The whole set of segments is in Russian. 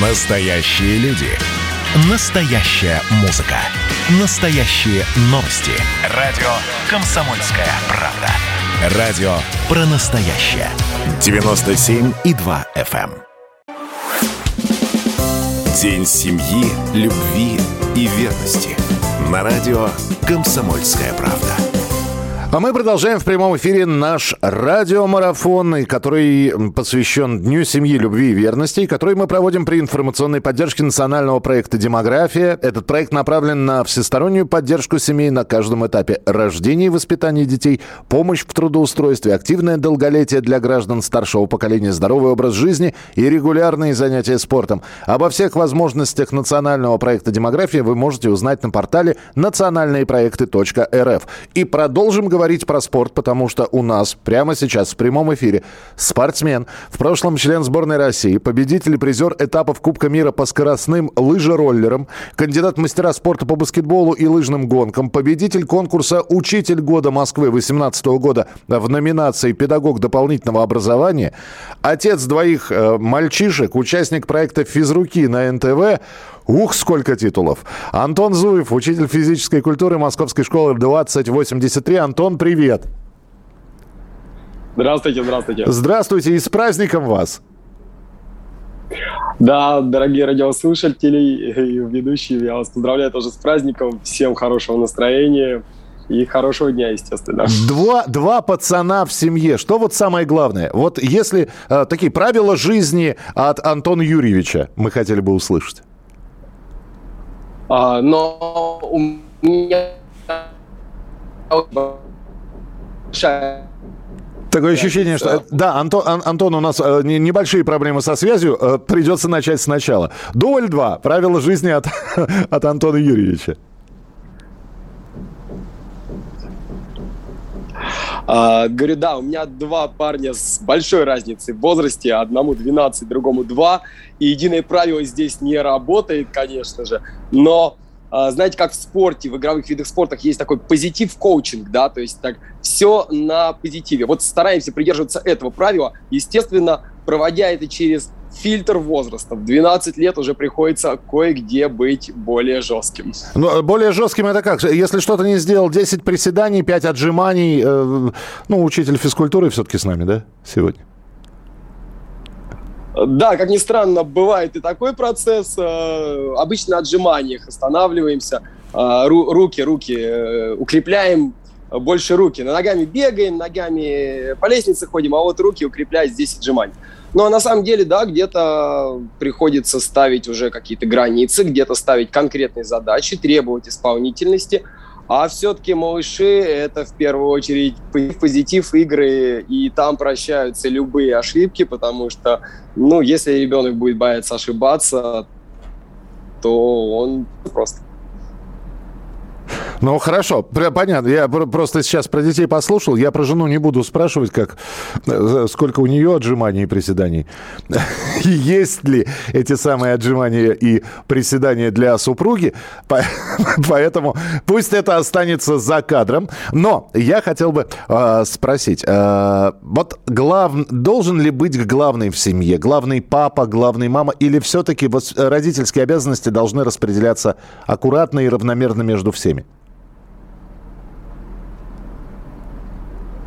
Настоящие люди. Настоящая музыка. Настоящие новости. Радио «Комсомольская правда». Радио про настоящее. 97,2 FM. эм. День семьи, любви и верности. На радио «Комсомольская правда». А мы продолжаем в прямом эфире наш радиомарафон, который посвящен Дню семьи, любви и верности, который мы проводим при информационной поддержке национального проекта «Демография». Этот проект направлен на всестороннюю поддержку семей на каждом этапе рождения и воспитания детей, помощь в трудоустройстве, активное долголетие для граждан старшего поколения, здоровый образ жизни и регулярные занятия спортом. Обо всех возможностях национального проекта «Демография» вы можете узнать на портале национальныепроекты.рф. И продолжим говорить говорить про спорт, потому что у нас прямо сейчас в прямом эфире спортсмен, в прошлом член сборной России, победитель и призер этапов Кубка мира по скоростным лыжероллерам, кандидат мастера спорта по баскетболу и лыжным гонкам, победитель конкурса «Учитель года Москвы» 2018 года в номинации «Педагог дополнительного образования», отец двоих э, мальчишек, участник проекта «Физруки» на НТВ, Ух, сколько титулов. Антон Зуев, учитель физической культуры Московской школы 2083. Антон, привет. Здравствуйте, здравствуйте. Здравствуйте и с праздником вас. Да, дорогие радиослушатели и ведущие, я вас поздравляю тоже с праздником. Всем хорошего настроения и хорошего дня, естественно. Два, два пацана в семье. Что вот самое главное? Вот если э, такие правила жизни от Антона Юрьевича мы хотели бы услышать. А, но у меня Такое ощущение, что... Да, Антон, Антон, у нас э, небольшие проблемы со связью. Э, придется начать сначала. Дубль 2. Правила жизни от, от Антона Юрьевича. А, говорю, да, у меня два парня с большой разницей в возрасте. Одному 12, другому 2. И единое правило здесь не работает, конечно же. Но а, знаете, как в спорте, в игровых видах спорта есть такой позитив-коучинг, да, то есть так все на позитиве. Вот стараемся придерживаться этого правила, естественно, проводя это через фильтр возраста. В 12 лет уже приходится кое-где быть более жестким. Ну, более жестким это как? Если что-то не сделал, 10 приседаний, 5 отжиманий. Э, ну, учитель физкультуры все-таки с нами, да, сегодня? Да, как ни странно, бывает и такой процесс. Э, обычно на отжиманиях останавливаемся, э, руки, руки э, укрепляем больше руки. На ногами бегаем, ногами по лестнице ходим, а вот руки укрепляют здесь отжимания. Но на самом деле, да, где-то приходится ставить уже какие-то границы, где-то ставить конкретные задачи, требовать исполнительности. А все-таки малыши – это в первую очередь позитив игры, и там прощаются любые ошибки, потому что, ну, если ребенок будет бояться ошибаться, то он просто ну, хорошо, понятно. Я просто сейчас про детей послушал. Я про жену не буду спрашивать, как, э, сколько у нее отжиманий и приседаний. Есть ли эти самые отжимания и приседания для супруги. Поэтому пусть это останется за кадром. Но я хотел бы э, спросить. Э, вот глав... должен ли быть главный в семье? Главный папа, главный мама? Или все-таки родительские обязанности должны распределяться аккуратно и равномерно между всеми?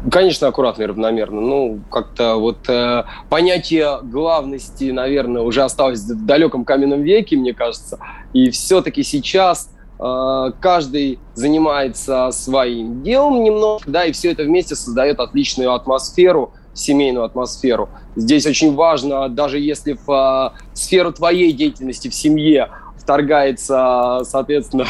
Конечно, аккуратно и равномерно. Ну, как-то вот э, понятие главности, наверное, уже осталось в далеком каменном веке, мне кажется. И все-таки сейчас э, каждый занимается своим делом немного, да, и все это вместе создает отличную атмосферу, семейную атмосферу. Здесь очень важно, даже если в э, сферу твоей деятельности в семье вторгается, соответственно,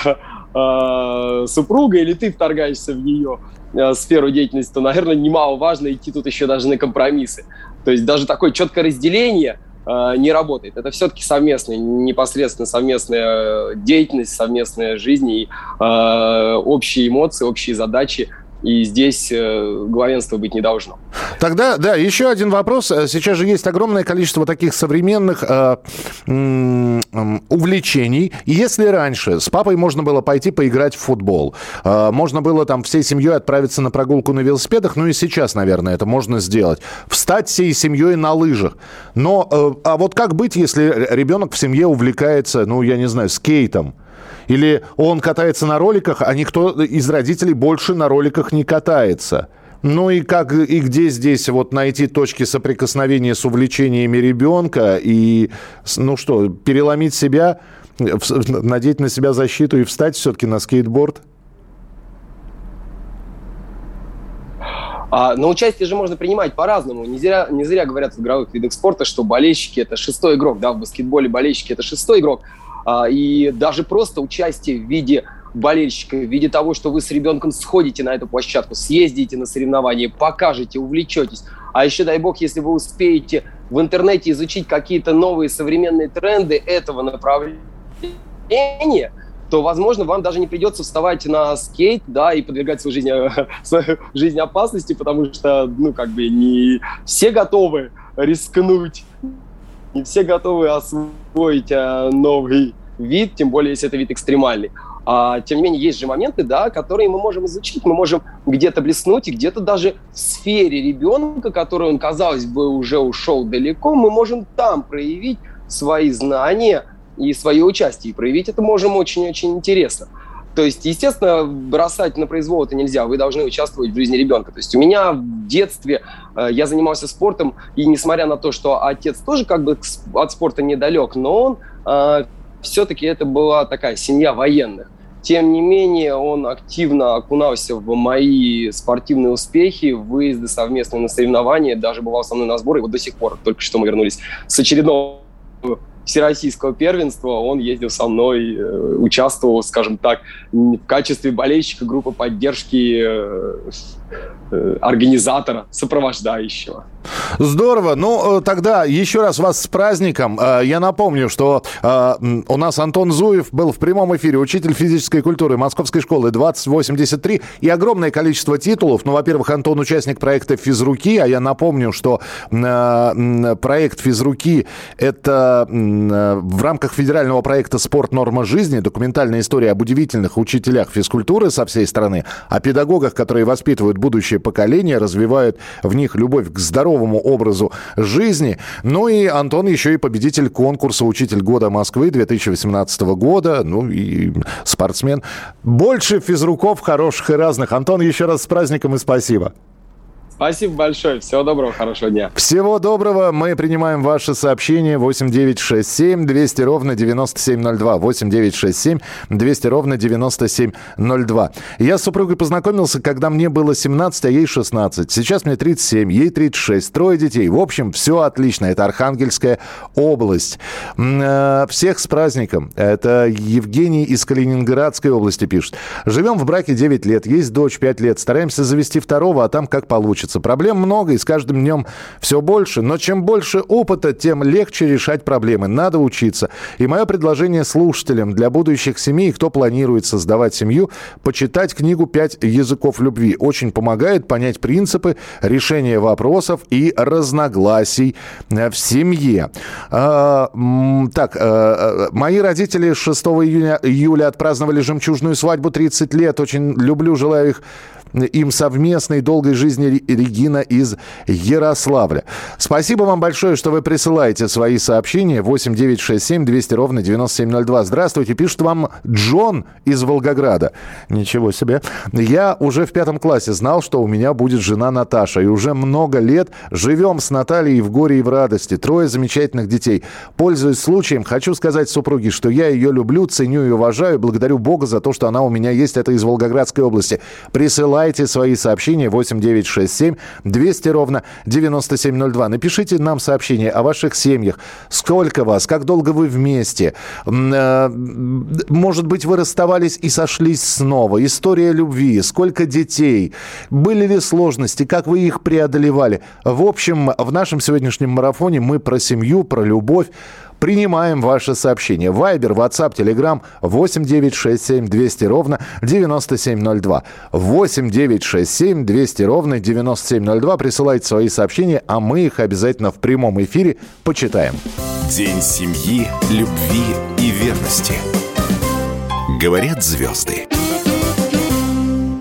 э, супруга, или ты вторгаешься в нее, Э, сферу деятельности, то, наверное, немаловажно идти тут еще даже на компромиссы. То есть даже такое четкое разделение э, не работает. Это все-таки совместная, непосредственно совместная деятельность, совместная жизнь и э, общие эмоции, общие задачи. И здесь э, главенства быть не должно. Тогда, да, еще один вопрос. Сейчас же есть огромное количество таких современных э, э, увлечений. Если раньше с папой можно было пойти поиграть в футбол, э, можно было там всей семьей отправиться на прогулку на велосипедах, ну и сейчас, наверное, это можно сделать. Встать всей семьей на лыжах. Но, э, а вот как быть, если ребенок в семье увлекается, ну, я не знаю, скейтом? Или он катается на роликах, а никто из родителей больше на роликах не катается. Ну и как и где здесь вот найти точки соприкосновения с увлечениями ребенка и, ну что, переломить себя, надеть на себя защиту и встать все-таки на скейтборд? А, но участие же можно принимать по-разному. Не зря, не зря говорят в игровых видах спорта, что болельщики – это шестой игрок. Да, в баскетболе болельщики – это шестой игрок. А, и даже просто участие в виде болельщика, в виде того, что вы с ребенком сходите на эту площадку, съездите на соревнования, покажете, увлечетесь. А еще, дай бог, если вы успеете в интернете изучить какие-то новые современные тренды этого направления, то, возможно, вам даже не придется вставать на скейт, да, и подвергать свою жизнь, свою жизнь опасности, потому что, ну, как бы не все готовы рискнуть не все готовы освоить а, новый вид, тем более, если это вид экстремальный. А, тем не менее, есть же моменты, да, которые мы можем изучить, мы можем где-то блеснуть, и где-то даже в сфере ребенка, который он, казалось бы, уже ушел далеко, мы можем там проявить свои знания и свое участие. И проявить это можем очень-очень интересно. То есть, естественно, бросать на произвол это нельзя. Вы должны участвовать в жизни ребенка. То есть у меня в детстве э, я занимался спортом, и несмотря на то, что отец тоже как бы от спорта недалек, но он э, все-таки это была такая семья военных. Тем не менее, он активно окунался в мои спортивные успехи, выезды совместные на соревнования, даже бывал со мной на сборы, вот до сих пор, только что мы вернулись с очередного всероссийского первенства, он ездил со мной, э, участвовал, скажем так, в качестве болельщика группы поддержки э, Э, организатора, сопровождающего. Здорово. Ну, тогда еще раз вас с праздником. Я напомню, что у нас Антон Зуев был в прямом эфире, учитель физической культуры Московской школы 2083 и огромное количество титулов. Ну, во-первых, Антон участник проекта «Физруки», а я напомню, что проект «Физруки» — это в рамках федерального проекта «Спорт. Норма жизни» документальная история об удивительных учителях физкультуры со всей страны, о педагогах, которые воспитывают будущее поколение, развивает в них любовь к здоровому образу жизни. Ну и Антон еще и победитель конкурса «Учитель года Москвы» 2018 года. Ну и спортсмен. Больше физруков хороших и разных. Антон, еще раз с праздником и спасибо. Спасибо большое. Всего доброго, хорошего дня. Всего доброго. Мы принимаем ваши сообщения 8967 200 ровно 9702. 8967 200 ровно 9702. Я с супругой познакомился, когда мне было 17, а ей 16. Сейчас мне 37, ей 36. Трое детей. В общем, все отлично. Это Архангельская область. Э, всех с праздником. Это Евгений из Калининградской области пишет. Живем в браке 9 лет. Есть дочь 5 лет. Стараемся завести второго, а там как получится учатся. Проблем много, и с каждым днем все больше. Но чем больше опыта, тем легче решать проблемы. Надо учиться. И мое предложение слушателям для будущих семей, кто планирует создавать семью, почитать книгу «Пять языков любви». Очень помогает понять принципы решения вопросов и разногласий в семье. А, так, а, а, мои родители 6 июня, июля отпраздновали жемчужную свадьбу 30 лет. Очень люблю, желаю их им совместной долгой жизни Регина из Ярославля. Спасибо вам большое, что вы присылаете свои сообщения. 8 9 6 7 200 ровно 9702. Здравствуйте. Пишет вам Джон из Волгограда. Ничего себе. Я уже в пятом классе знал, что у меня будет жена Наташа. И уже много лет живем с Натальей в горе и в радости. Трое замечательных детей. Пользуясь случаем, хочу сказать супруге, что я ее люблю, ценю и уважаю. Благодарю Бога за то, что она у меня есть. Это из Волгоградской области. Присылаю присылайте свои сообщения 8967 200 ровно 9702. Напишите нам сообщение о ваших семьях. Сколько вас? Как долго вы вместе? Э, может быть, вы расставались и сошлись снова? История любви? Сколько детей? Были ли сложности? Как вы их преодолевали? В общем, в нашем сегодняшнем марафоне мы про семью, про любовь, Принимаем ваши сообщения. Вайбер, WhatsApp, Telegram 8 967 200 ровно 9702. 8 967 200 ровно 9702. Присылайте свои сообщения, а мы их обязательно в прямом эфире почитаем. День семьи, любви и верности. Говорят звезды.